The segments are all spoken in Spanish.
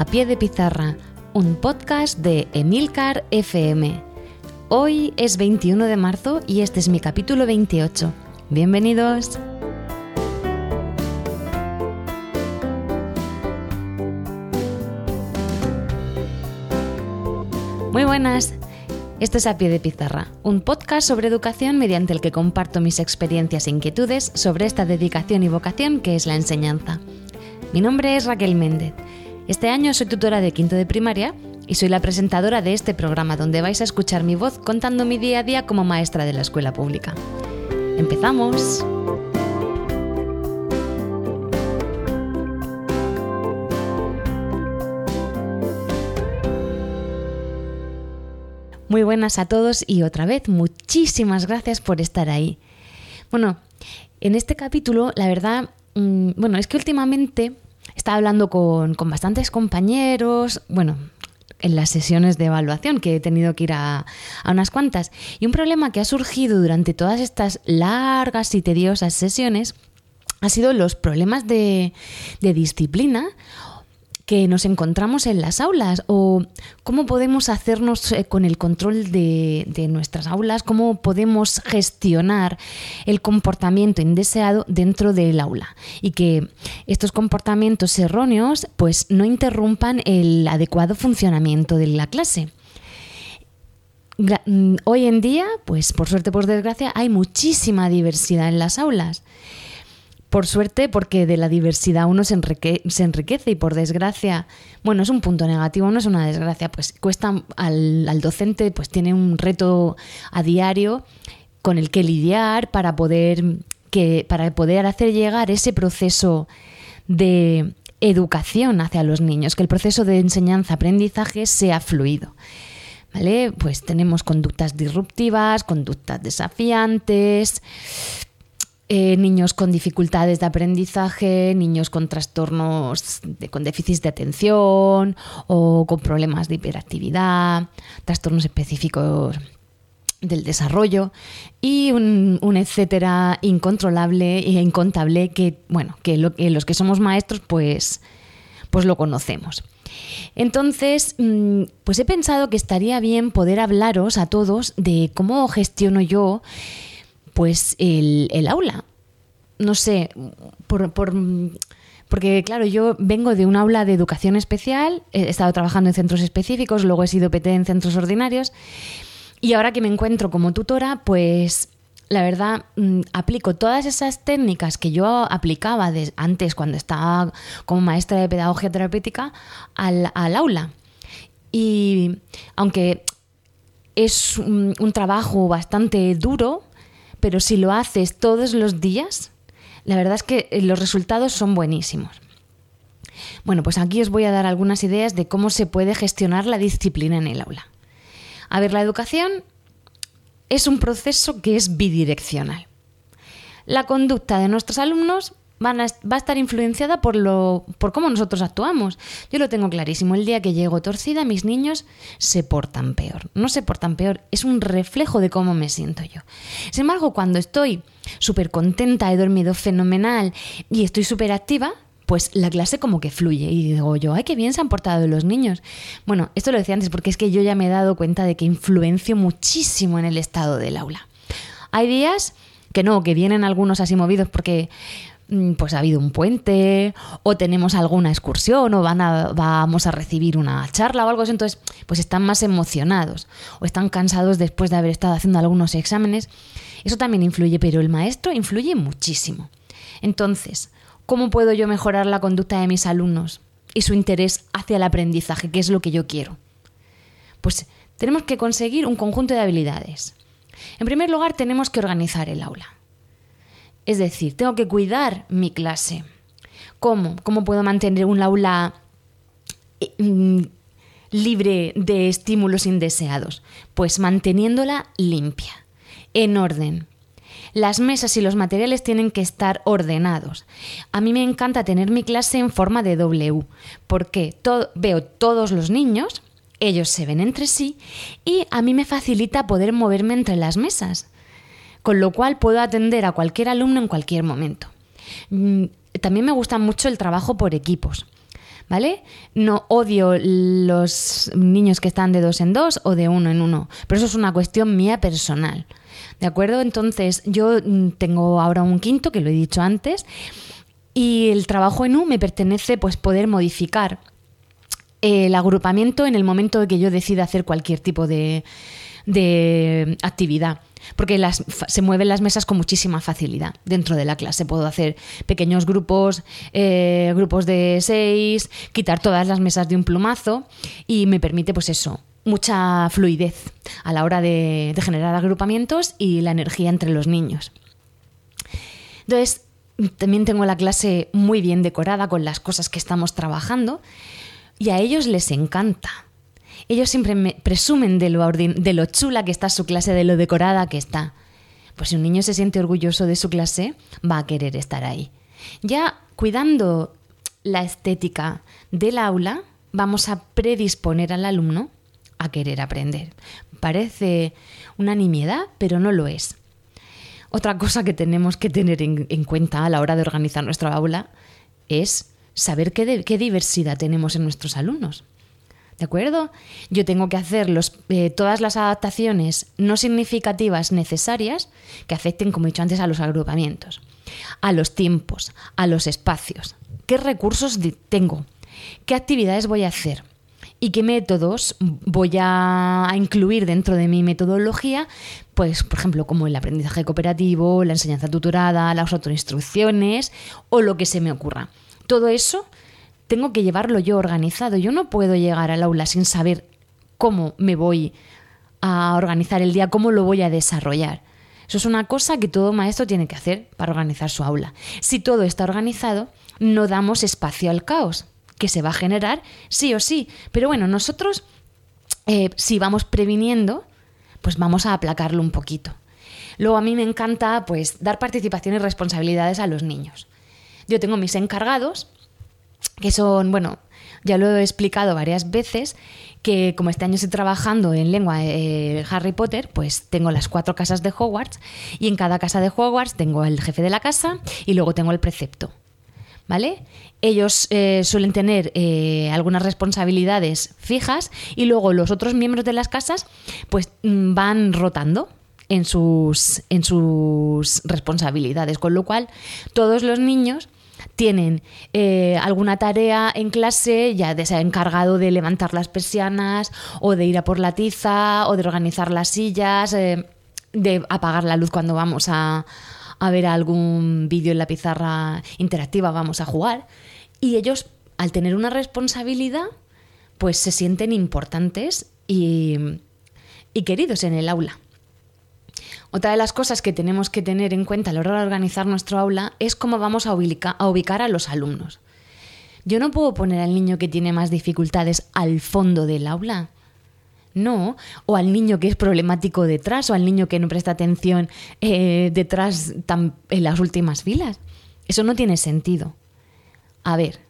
A Pie de Pizarra, un podcast de Emilcar FM. Hoy es 21 de marzo y este es mi capítulo 28. Bienvenidos. Muy buenas. Esto es A Pie de Pizarra, un podcast sobre educación mediante el que comparto mis experiencias e inquietudes sobre esta dedicación y vocación que es la enseñanza. Mi nombre es Raquel Méndez. Este año soy tutora de quinto de primaria y soy la presentadora de este programa donde vais a escuchar mi voz contando mi día a día como maestra de la escuela pública. ¡Empezamos! Muy buenas a todos y otra vez muchísimas gracias por estar ahí. Bueno, en este capítulo, la verdad, mm, bueno, es que últimamente estaba hablando con, con bastantes compañeros, bueno, en las sesiones de evaluación, que he tenido que ir a, a, unas cuantas. Y un problema que ha surgido durante todas estas largas y tediosas sesiones ha sido los problemas de, de disciplina que nos encontramos en las aulas o cómo podemos hacernos eh, con el control de, nuestras aulas, cómo podemos gestionar el comportamiento indeseado dentro del aula y que estos comportamientos erróneos pues no interrumpan el adecuado funcionamiento de la clase. Mm, hoy en día, pues por suerte, por desgracia, hay muchísima diversidad en las aulas. Por suerte, porque de la diversidad uno se, enrique se, enriquece y por desgracia, bueno, es un punto negativo, no es una desgracia, pues cuesta al, al, docente, pues tiene un reto a diario con el que lidiar para poder, que, para poder hacer llegar ese proceso de educación hacia los niños, que el proceso de enseñanza-aprendizaje sea fluido. ¿Vale? Pues tenemos conductas disruptivas, conductas desafiantes, eh, niños con dificultades de aprendizaje, niños con trastornos, con déficits de atención o con problemas de hiperactividad, trastornos específicos del desarrollo y un, etcétera incontrolable e incontable que, bueno, que los que somos maestros pues, pues lo conocemos. Entonces, mm, pues he pensado que estaría bien poder hablaros a todos de cómo gestiono yo pues el, el aula. No sé, por, por, porque claro, yo vengo de un aula de educación especial, he estado trabajando en centros específicos, luego he sido PT en centros ordinarios y ahora que me encuentro como tutora, pues la verdad, mmm, aplico todas esas técnicas que yo aplicaba antes cuando estaba como maestra de pedagogía terapéutica al, al aula. Y aunque es un, trabajo bastante duro, pero si lo haces todos los días, la verdad es que los resultados son buenísimos. Bueno, pues aquí os voy a dar algunas ideas de cómo se puede gestionar la disciplina en el aula. A ver, la educación es un proceso que es bidireccional. La conducta de nuestros alumnos va a estar influenciada por, lo, por cómo nosotros actuamos. Yo lo tengo clarísimo. El día que llego torcida, mis niños se portan peor. No se portan peor, es un reflejo de cómo me siento yo. Sin embargo, cuando estoy súper contenta, he dormido fenomenal y estoy súper activa, pues la clase como que fluye. Y digo yo, ay, qué bien se han portado los niños. Bueno, esto lo decía antes porque es que yo ya me he dado cuenta de que influencio muchísimo en el estado del aula. Hay días que no, que vienen algunos así movidos porque pues ha habido un puente o tenemos alguna excursión o van a, vamos a recibir una charla o algo así, entonces pues están más emocionados o están cansados después de haber estado haciendo algunos exámenes. Eso también influye, pero el maestro influye muchísimo. Entonces, ¿cómo puedo yo mejorar la conducta de mis alumnos y su interés hacia el aprendizaje, que es lo que yo quiero? Pues tenemos que conseguir un conjunto de habilidades. En primer lugar, tenemos que organizar el aula. Es decir, tengo que cuidar mi clase. ¿Cómo? ¿Cómo puedo mantener un aula eh, mm, libre de estímulos indeseados? Pues manteniéndola limpia, en orden. Las mesas y los materiales tienen que estar ordenados. A mí me encanta tener mi clase en forma de W, porque veo todos los niños ellos se ven entre sí y a mí me facilita poder moverme entre las mesas, con lo cual puedo atender a cualquier alumno en cualquier momento. Mm, también me gusta mucho el trabajo por equipos. ¿Vale? No odio los niños que están de dos en dos o de uno en uno, pero eso es una cuestión mía personal. ¿De acuerdo? Entonces, yo mm, tengo ahora un quinto, que lo he dicho antes, y el trabajo en U me pertenece pues poder modificar el agrupamiento en el momento que yo decida hacer cualquier tipo de, actividad. Porque las, se mueven las mesas con muchísima facilidad dentro de la clase. Puedo hacer pequeños grupos, eh, grupos de seis, quitar todas las mesas de un plumazo y me permite, pues eso, mucha fluidez a la hora de, de generar agrupamientos y la energía entre los niños. Entonces, también tengo la clase muy bien decorada con las cosas que estamos trabajando y a ellos les encanta. Ellos siempre me presumen de lo, de lo chula que está su clase, de lo decorada que está. Pues si un niño se siente orgulloso de su clase, va a querer estar ahí. Ya cuidando la estética del aula, vamos a predisponer al alumno a querer aprender. Parece una nimiedad, pero no lo es. Otra cosa que tenemos que tener en, cuenta a la hora de organizar nuestra aula es saber qué, qué diversidad tenemos en nuestros alumnos. ¿De acuerdo? Yo tengo que hacer eh, todas las adaptaciones no significativas necesarias que afecten, como he dicho antes, a los agrupamientos, a los tiempos, a los espacios. ¿Qué recursos tengo? ¿Qué actividades voy a hacer? ¿Y qué métodos voy a incluir dentro de mi metodología? Pues, por ejemplo, como el aprendizaje cooperativo, la enseñanza tutorada, las autoinstrucciones o lo que se me ocurra todo eso tengo que llevarlo yo organizado. Yo no puedo llegar al aula sin saber cómo me voy a organizar el día, cómo lo voy a desarrollar. Eso es una cosa que todo maestro tiene que hacer para organizar su aula. Si todo está organizado, no damos espacio al caos, que se va a generar sí o sí. Pero bueno, nosotros, eh, si vamos previniendo, pues vamos a aplacarlo un poquito. Luego a mí me encanta pues dar participación y responsabilidades a los niños. Yo tengo mis encargados, que son, bueno, ya lo he explicado varias veces, que como este año estoy trabajando en lengua eh, Harry Potter, pues tengo las cuatro casas de Hogwarts y en cada casa de Hogwarts tengo el jefe de la casa y luego tengo el precepto. ¿Vale? Ellos eh, suelen tener eh, algunas responsabilidades fijas y luego los otros miembros de las casas pues mm, van rotando en sus, en sus responsabilidades, con lo cual todos los niños tienen eh, alguna tarea en clase, ya se ha encargado de levantar las persianas o de ir a por la tiza o de organizar las sillas, eh, de apagar la luz cuando vamos a, a ver algún vídeo en la pizarra interactiva, vamos a jugar. Y ellos, al tener una responsabilidad, pues se sienten importantes y, y queridos en el aula. Otra de las cosas que tenemos que tener en cuenta a la hora de organizar nuestro aula es cómo vamos a, ubicar a los alumnos. Yo no puedo poner al niño que tiene más dificultades al fondo del aula. No, o al niño que es problemático detrás, o al niño que no presta atención eh, detrás en las últimas filas. Eso no tiene sentido. A ver,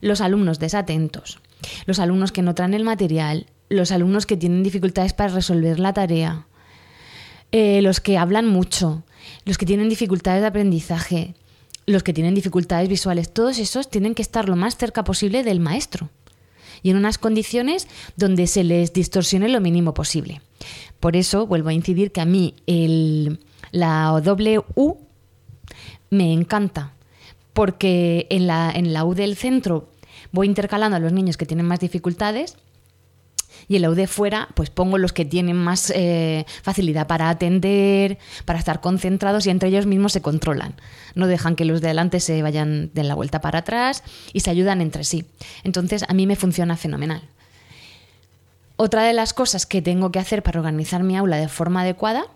los alumnos desatentos, los alumnos que no traen el material, los alumnos que tienen dificultades para resolver la tarea, eh, los que hablan mucho, los que tienen dificultades de aprendizaje. los que tienen dificultades visuales, todos esos tienen que estar lo más cerca posible del maestro y en unas condiciones donde se les distorsione lo mínimo posible. Por eso vuelvo a incidir que a mí el, la doble me encanta, porque en la, en la U del centro voy intercalando a los niños que tienen más dificultades y en la fuera pues pongo los que tienen más eh, facilidad para atender, para estar concentrados y entre ellos mismos se controlan. No dejan que los de se vayan de la vuelta para atrás y se ayudan entre sí. Entonces a mí me funciona fenomenal. Otra de las cosas que tengo que hacer para organizar mi aula de forma adecuada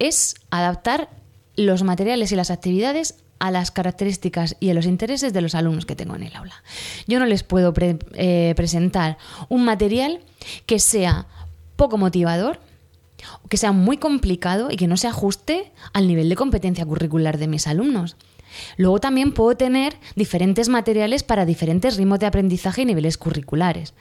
es adaptar los materiales y las actividades a las características y a los intereses de los alumnos que tengo en el aula. Yo no les puedo eh, presentar un material que sea poco motivador, que sea muy complicado y que no se ajuste al nivel de competencia curricular de mis alumnos. Luego también puedo tener diferentes materiales para diferentes ritmos de aprendizaje y niveles curriculares.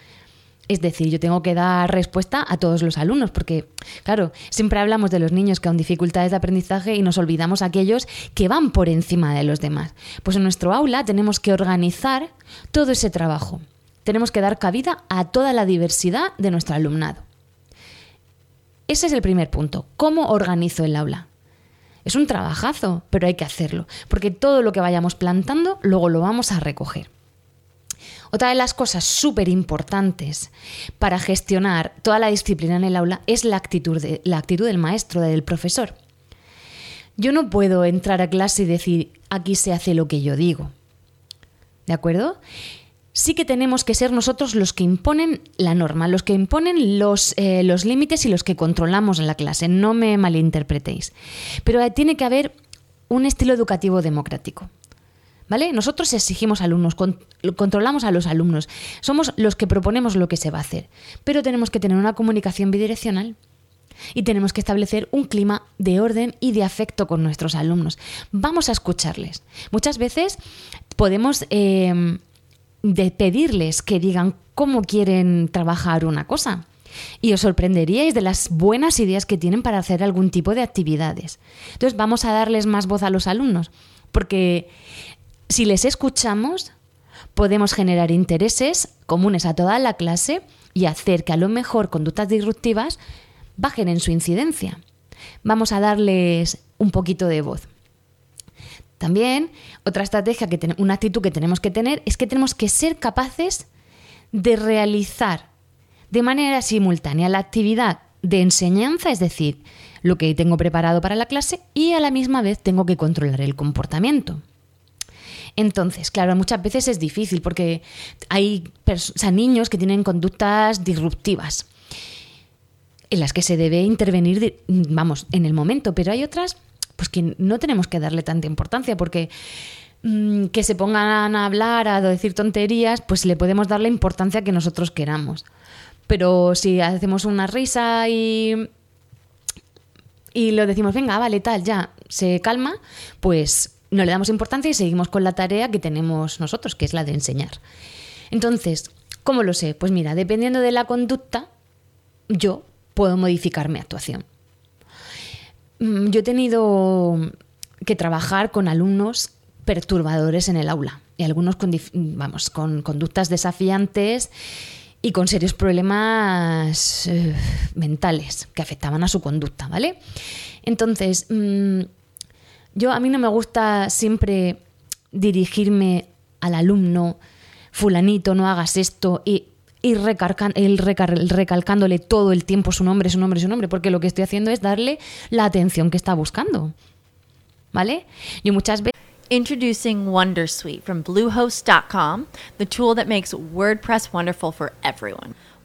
Es decir, yo tengo que dar respuesta a todos los alumnos, porque, claro, siempre hablamos de los niños que han dificultades de aprendizaje y nos olvidamos aquellos que van por encima de los demás. Pues en nuestro aula tenemos que organizar todo ese trabajo. Tenemos que dar cabida a toda la diversidad de nuestro alumnado. Ese es el primer punto. ¿Cómo organizo el aula? Es un trabajazo, pero hay que hacerlo, porque todo lo que vayamos plantando luego lo vamos a recoger. Otra de las cosas súper importantes para gestionar toda la disciplina en el aula es la actitud, la actitud del maestro, del profesor. Yo no puedo entrar a clase y decir, aquí se hace lo que yo digo. ¿De acuerdo? Sí que tenemos que ser nosotros los que imponen la norma, los que imponen los, eh, los límites y los que controlamos en la clase. No me malinterpretéis. Pero tiene que haber un estilo educativo democrático. ¿Vale? Nosotros exigimos alumnos, controlamos a los alumnos, somos los que proponemos lo que se va a hacer, pero tenemos que tener una comunicación bidireccional y tenemos que establecer un clima de orden y de afecto con nuestros alumnos. Vamos a escucharles. Muchas veces podemos em, pedirles que digan cómo quieren trabajar una cosa. Y os sorprenderíais de las buenas ideas que tienen para hacer algún tipo de actividades. Entonces vamos a darles más voz a los alumnos, porque si les escuchamos, podemos generar intereses comunes a toda la clase y hacer que a lo mejor conductas disruptivas bajen en su incidencia. Vamos a darles un poquito de voz. También otra estrategia, que una actitud que tenemos que tener es que tenemos que ser capaces de realizar de manera simultánea la actividad de enseñanza, es decir, lo que tengo preparado para la clase, y a la misma vez tengo que controlar el comportamiento. Entonces, claro, muchas veces es difícil porque hay niños que tienen conductas disruptivas en las que se debe intervenir, vamos, en el momento, pero hay otras pues que no tenemos que darle tanta importancia porque mm, que se pongan a hablar, a decir tonterías, pues le podemos dar la importancia que nosotros queramos. Pero si hacemos una risa y y lo decimos, venga, vale, tal, ya, se calma, pues no le damos importancia y seguimos con la tarea que tenemos nosotros, que es la de enseñar. Entonces, ¿cómo lo sé? Pues mira, dependiendo de la conducta, yo puedo modificar mi actuación. Mm, yo he tenido que trabajar con alumnos perturbadores en el aula y algunos con, vamos, con conductas desafiantes y con serios problemas eh, mentales que afectaban a su conducta, ¿vale? Entonces, mm, yo a mí no me gusta siempre dirigirme al alumno, fulanito, no hagas esto, y ir recalcándole todo el tiempo su nombre, su nombre, su nombre, porque lo que estoy haciendo es darle la atención que está buscando. ¿Vale? Yo muchas veces... Introducing Wondersuite from Bluehost.com, the tool that makes WordPress wonderful for everyone.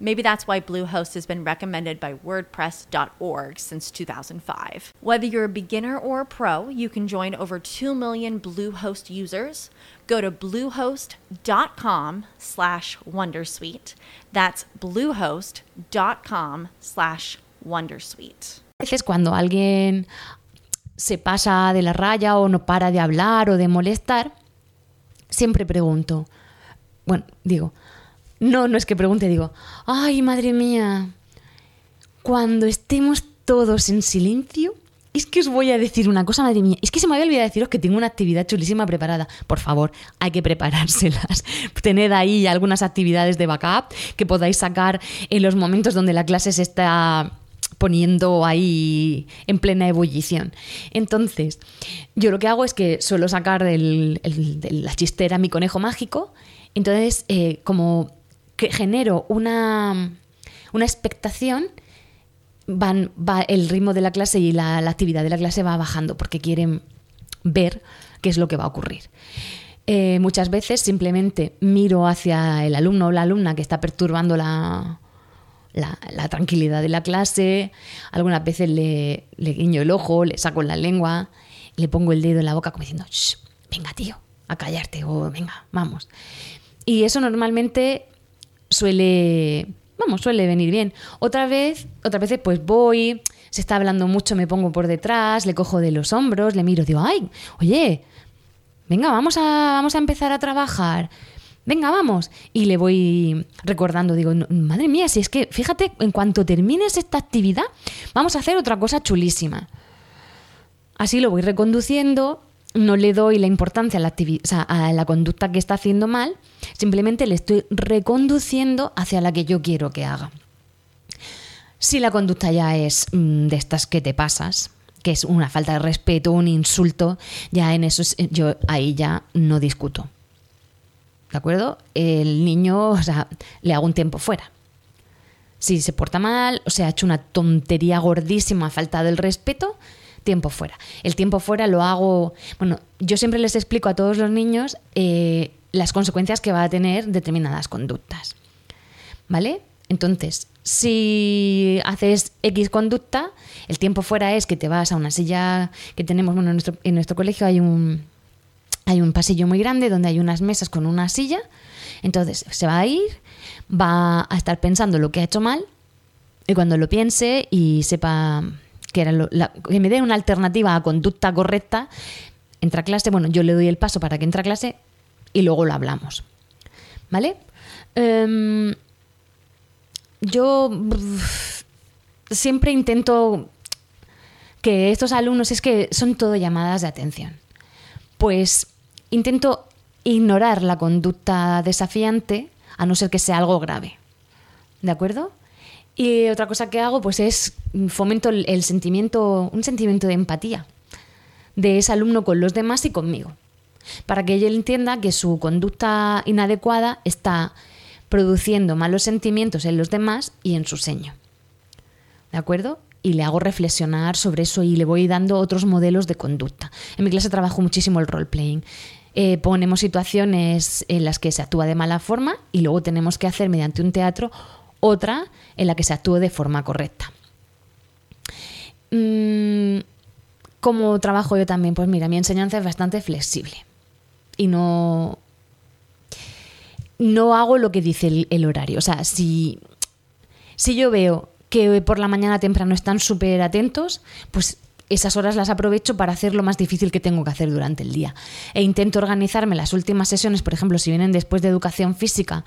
Maybe that's why Bluehost has been recommended by WordPress.org since 2005. Whether you're a beginner or a pro, you can join over 2 million Bluehost users. Go to bluehost.com slash Wondersuite. That's bluehost.com slash Wondersuite. Veces cuando alguien se pasa de la raya o no para de hablar o de molestar, siempre pregunto, bueno, digo, no, no es que pregunte, digo, ay, madre mía, cuando estemos todos en silencio, es que os voy a decir una cosa, madre mía, es que se me había olvidado deciros que tengo una actividad chulísima preparada. Por favor, hay que preparárselas. Tened ahí algunas actividades de backup que podáis sacar en los momentos donde la clase se está poniendo ahí en plena ebullición. Entonces, yo lo que hago es que suelo sacar de la chistera mi conejo mágico, entonces eh, como genero una, una expectación, van, va, el ritmo de la clase y la, actividad de la clase va bajando porque quieren ver qué es lo que va a ocurrir. Eh, muchas veces simplemente miro hacia el alumno o la alumna que está perturbando la, la, tranquilidad de la clase, algunas veces le, guiño el ojo, le saco la lengua, le pongo el dedo en la boca como diciendo, venga tío, a callarte o venga, vamos. Y eso normalmente suele, vamos, suele venir bien. Otra vez, otras veces pues voy, se está hablando mucho, me pongo por detrás, le cojo de los hombros, le miro, digo, ay, oye, venga, vamos a, vamos a empezar a trabajar venga, vamos. Y le voy recordando, digo, madre mía, si es que, fíjate, en cuanto termines esta actividad, vamos a hacer otra cosa chulísima. Así lo voy reconduciendo, no le doy la importancia a la, conducta que está haciendo mal, simplemente le estoy reconduciendo hacia la que yo quiero que haga. Si la conducta ya es mm, de estas que te pasas, que es una falta de respeto, un insulto, ya en eso yo ahí ya no discuto. ¿De acuerdo? El niño, o sea, le hago un tiempo fuera. Si se porta mal, o sea, ha hecho una tontería gordísima, falta del respeto, tiempo fuera. El tiempo fuera lo hago, bueno, yo siempre les explico a todos los niños eh, las consecuencias que va a tener determinadas conductas. ¿Vale? Entonces, si haces X conducta, el tiempo fuera es que te vas a una silla que tenemos, bueno, en nuestro, en nuestro colegio hay un, hay un pasillo muy grande donde hay unas mesas con una silla. Entonces se va a ir, va a estar pensando lo que ha hecho mal y cuando lo piense y sepa que, me dé una alternativa a conducta correcta, entra clase, bueno, yo le doy el paso para que entre a clase y luego lo hablamos. ¿Vale? Em, yo siempre intento que estos alumnos es que son todo llamadas de atención. Pues intento ignorar la conducta desafiante a no ser que sea algo grave. ¿De acuerdo? Y otra cosa que hago pues es fomento el, sentimiento, un sentimiento de empatía de ese alumno con los demás y conmigo, para que él entienda que su conducta inadecuada está produciendo malos sentimientos en los demás y en su seño. ¿De acuerdo? y le hago reflexionar sobre eso y le voy dando otros modelos de conducta. En mi clase trabajo muchísimo el role-playing. Eh, ponemos situaciones en las que se actúa de mala forma y luego tenemos que hacer mediante un teatro otra en la que se actúe de forma correcta. Mm, ¿Cómo trabajo yo también? Pues mira, mi enseñanza es bastante flexible y no, no hago lo que dice el, horario. O sea, si, si yo veo que por la mañana temprano están súper atentos, pues esas horas las aprovecho para hacer lo más difícil que tengo que hacer durante el día. E intento organizarme las últimas sesiones, por ejemplo, si vienen después de educación física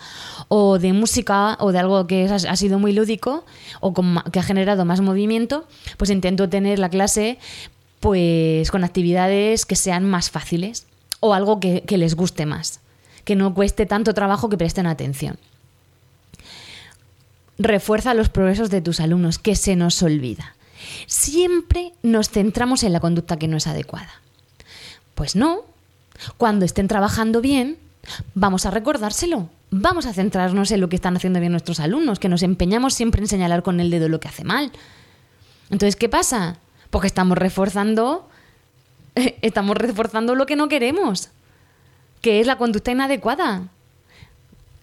o de música o de algo que ha sido muy lúdico o que ha generado más movimiento, pues intento tener la clase pues con actividades que sean más fáciles o algo que, que les guste más, que no cueste tanto trabajo que presten atención. Refuerza los progresos de tus alumnos, que se nos olvida siempre nos centramos en la conducta que no es adecuada. Pues no, cuando estén trabajando bien, vamos a recordárselo. Vamos a centrarnos en lo que están haciendo bien nuestros alumnos, que nos empeñamos siempre en señalar con el dedo lo que hace mal. Entonces, ¿qué pasa? Porque estamos reforzando estamos reforzando lo que no queremos. que es la conducta inadecuada.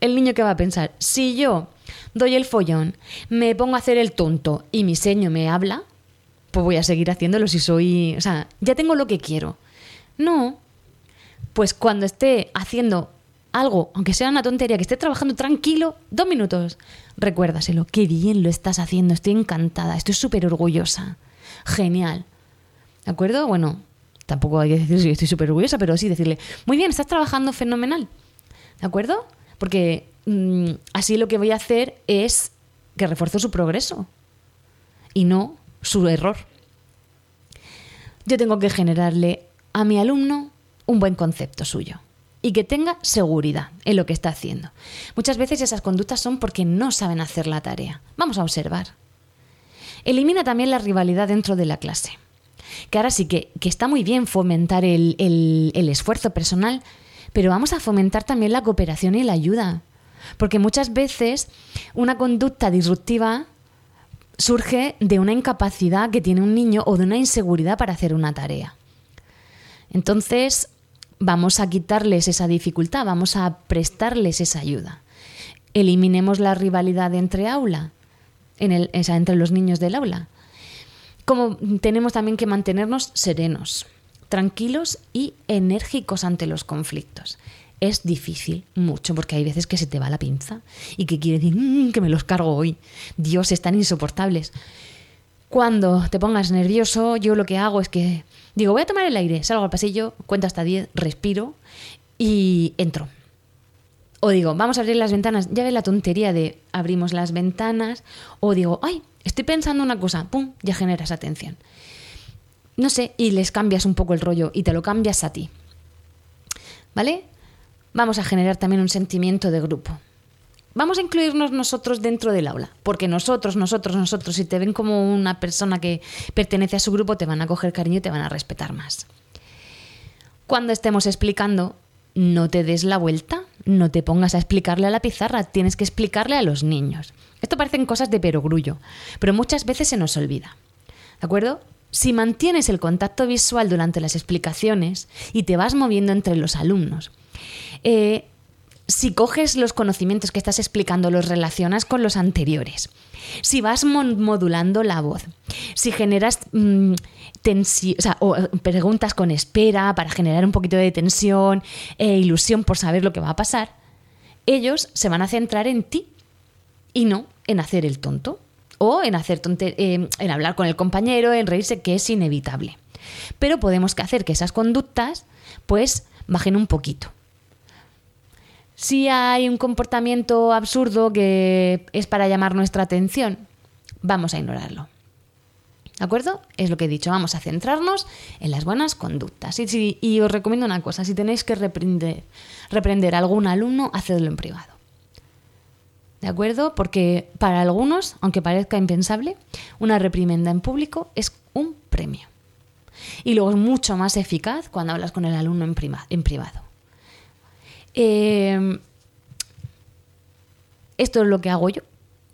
El niño que va a pensar, si yo doy el follón, me pongo a hacer el tonto y mi seño me habla, pues voy a seguir haciéndolo si soy, o sea, ya tengo lo que quiero. No, pues cuando esté haciendo algo, aunque sea una tontería, que esté trabajando tranquilo, dos minutos, recuérdaselo, qué bien lo estás haciendo, estoy encantada, estoy súper orgullosa, genial. ¿De acuerdo? Bueno, tampoco hay que decir que estoy súper orgullosa, pero sí decirle, muy bien, estás trabajando fenomenal. ¿De acuerdo? Porque mm, así lo que voy a hacer es que refuerzo su progreso y no su error. Yo tengo que generarle a mi alumno un buen concepto suyo y que tenga seguridad en lo que está haciendo. Muchas veces esas conductas son porque no saben hacer la tarea. Vamos a observar. Elimina también la rivalidad dentro de la clase. Que ahora sí que, está muy bien fomentar el, el esfuerzo personal, pero vamos a fomentar también la cooperación y la ayuda. Porque muchas veces una conducta disruptiva surge de una incapacidad que tiene un niño o de una inseguridad para hacer una tarea. Entonces, vamos a quitarles esa dificultad, vamos a prestarles esa ayuda. Eliminemos la rivalidad entre aula, entre los niños del aula. Como tenemos también que mantenernos serenos, tranquilos y enérgicos ante los conflictos. Es difícil, mucho, porque hay veces que se te va la pinza y que quiere decir mm, que me los cargo hoy. Dios, están insoportables. Cuando te pongas nervioso, yo lo que hago es que digo, voy a tomar el aire, salgo al pasillo, cuento hasta 10, respiro y entro. O digo, vamos a abrir las ventanas. Ya ve la tontería de abrimos las ventanas. O digo, ay, estoy pensando una cosa. Pum, ya generas atención. No sé, y les cambias un poco el rollo y te lo cambias a ti. ¿Vale? Vamos a generar también un sentimiento de grupo. Vamos a incluirnos nosotros dentro del aula, porque nosotros, nosotros, nosotros, si te ven como una persona que pertenece a su grupo, te van a coger cariño y te van a respetar más. Cuando estemos explicando, no te des la vuelta, no te pongas a explicarle a la pizarra, tienes que explicarle a los niños. Esto parecen cosas de perogrullo, pero muchas veces se nos olvida. ¿De acuerdo? Si mantienes el contacto visual durante las explicaciones y te vas moviendo entre los alumnos, eh, si coges los conocimientos que estás explicando, los relacionas con los anteriores, si vas modulando la voz, si generas mm, o eh, preguntas con espera para generar un poquito de tensión e ilusión por saber lo que va a pasar, ellos se van a centrar en ti y no en hacer el tonto o en, hacer eh, en hablar con el compañero, en reírse, que es inevitable. Pero podemos hacer que esas conductas pues bajen un poquito si hay un comportamiento absurdo que es para llamar nuestra atención, vamos a ignorarlo. ¿De acuerdo? Es lo que he dicho, vamos a centrarnos en las buenas conductas. Y, os recomiendo una cosa, si tenéis que reprender, reprender a algún alumno, hacedlo en privado. ¿De acuerdo? Porque para algunos, aunque parezca impensable, una reprimenda en público es un premio. Y luego es mucho más eficaz cuando hablas con el alumno en privado. Em, esto es lo que hago yo.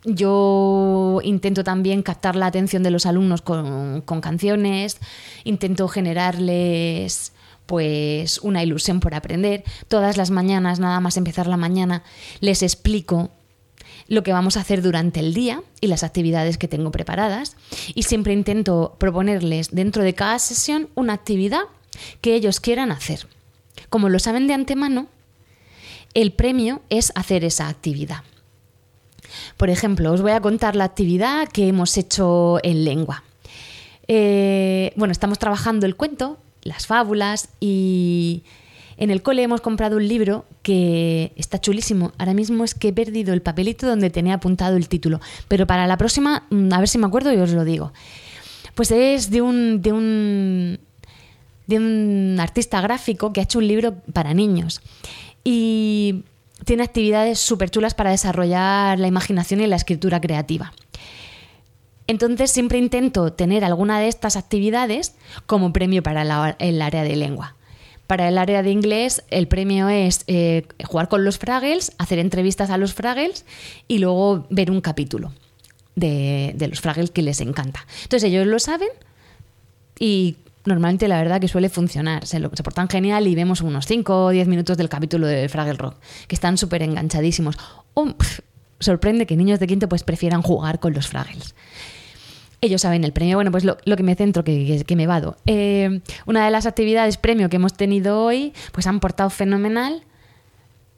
Yo intento también captar la atención de los alumnos con, canciones, intento generarles pues una ilusión por aprender. Todas las mañanas, nada más empezar la mañana, les explico lo que vamos a hacer durante el día y las actividades que tengo preparadas. Y siempre intento proponerles dentro de cada sesión una actividad que ellos quieran hacer. Como lo saben de antemano, el premio es hacer esa actividad. Por ejemplo, os voy a contar la actividad que hemos hecho en lengua. Eh, bueno, estamos trabajando el cuento, las fábulas y en el cole hemos comprado un libro que está chulísimo. Ahora mismo es que he perdido el papelito donde tenía apuntado el título, pero para la próxima, mm, a ver si me acuerdo y os lo digo. Pues es de un, de un, de un artista gráfico que ha hecho un libro para niños y tiene actividades súper chulas para desarrollar la imaginación y la escritura creativa. Entonces siempre intento tener alguna de estas actividades como premio para el área de lengua. Para el área de inglés, el premio es eh, jugar con los Fraggles, hacer entrevistas a los Fraggles y luego ver un capítulo de, de los Fraggles que les encanta. Entonces ellos lo saben y normalmente la verdad que suele funcionar. Se, lo, se portan genial y vemos unos 5 o 10 minutos del capítulo de Fraggle Rock, que están súper enganchadísimos. Sorprende que niños de quinto pues prefieran jugar con los Fraggles. Ellos saben el premio. Bueno, pues lo, que me centro, que, que, que me vado. Eh, una de las actividades premio que hemos tenido hoy, pues han portado fenomenal.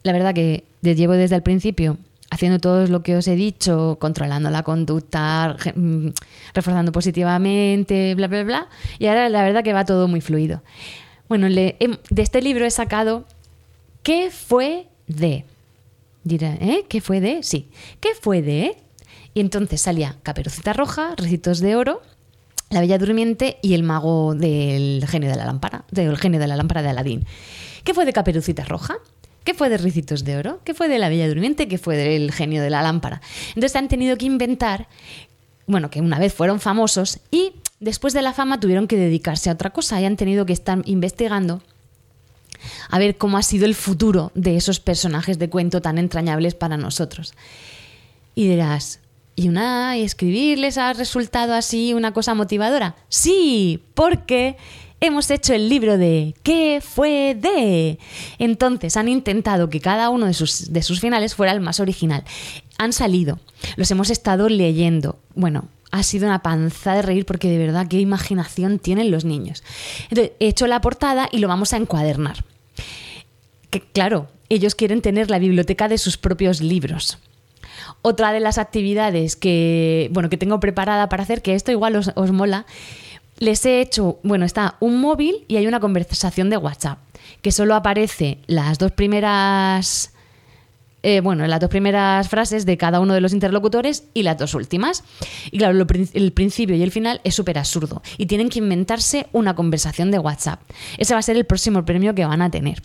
La verdad que llevo desde el principio haciendo todo lo que os he dicho, controlando la conducta, mm, reforzando positivamente, bla, bla, bla. Y ahora la verdad que va todo muy fluido. Bueno, de este libro he sacado ¿Qué fue de? Dirá, ¿eh? ¿Qué fue de? Sí. ¿Qué fue de? Y entonces salía Caperucita Roja, Recitos de Oro, La Bella Durmiente y el mago del genio de la lámpara, del genio de la lámpara de Aladín. ¿Qué fue de Caperucita Roja? ¿Qué fue de Ricitos de Oro? ¿Qué fue de La Bella Durmiente? ¿Qué fue del genio de la lámpara? Entonces han tenido que inventar, bueno, que una vez fueron famosos y después de la fama tuvieron que dedicarse a otra cosa y han tenido que estar investigando a ver cómo ha sido el futuro de esos personajes de cuento tan entrañables para nosotros. Y dirás, ¿y una y escribirles ha resultado así una cosa motivadora? Sí, porque hemos hecho el libro de ¿Qué fue de? Entonces han intentado que cada uno de sus, de sus finales fuera el más original. Han salido, los hemos estado leyendo. Bueno, ha sido una panza de reír porque de verdad qué imaginación tienen los niños. He hecho la portada y lo vamos a encuadernar. Que, claro, ellos quieren tener la biblioteca de sus propios libros. Otra de las actividades que, bueno, que tengo preparada para hacer, que esto igual os, os mola, les he hecho, bueno, está un móvil y hay una conversación de WhatsApp, que solo aparece las dos primeras, eh, bueno, las dos primeras frases de cada uno de los interlocutores y las dos últimas. Y claro, el principio y el final es súper absurdo y tienen que inventarse una conversación de WhatsApp. Ese va a ser el próximo premio que van a tener.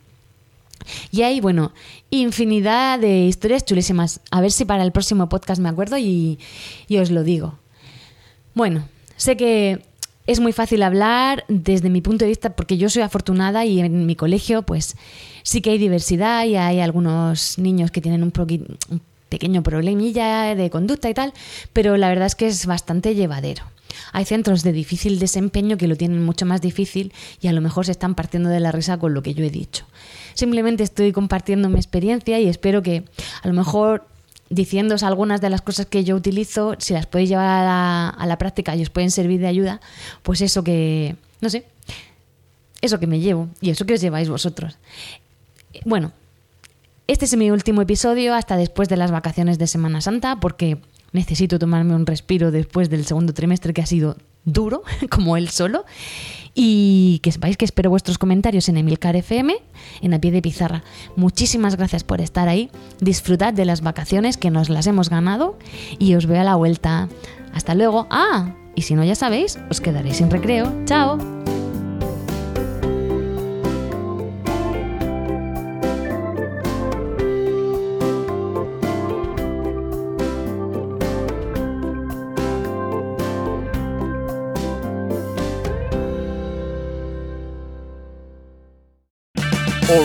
Y hay, bueno, infinidad de historias chulísimas. A ver si para el próximo podcast me acuerdo y, y os lo digo. Bueno, sé que es muy fácil hablar desde mi punto de vista porque yo soy afortunada y en mi colegio pues sí que hay diversidad y hay algunos niños que tienen un, pequeño problemilla de conducta y tal, pero la verdad es que es bastante llevadero. Hay centros de difícil desempeño que lo tienen mucho más difícil y a lo mejor se están partiendo de la risa con lo que yo he dicho. Simplemente estoy compartiendo mi experiencia y espero que a lo mejor diciéndos algunas de las cosas que yo utilizo, si las podéis llevar a la, a la, práctica y os pueden servir de ayuda, pues eso que, no sé, eso que me llevo y eso que os lleváis vosotros. Bueno, este es mi último episodio hasta después de las vacaciones de Semana Santa porque necesito tomarme un respiro después del segundo trimestre que ha sido duro, como él solo. Y que sepáis que espero vuestros comentarios en Emilcar FM, en a pie de pizarra. Muchísimas gracias por estar ahí. Disfrutad de las vacaciones que nos las hemos ganado y os veo a la vuelta. Hasta luego. Ah, y si no ya sabéis, os quedaréis sin recreo. Chao.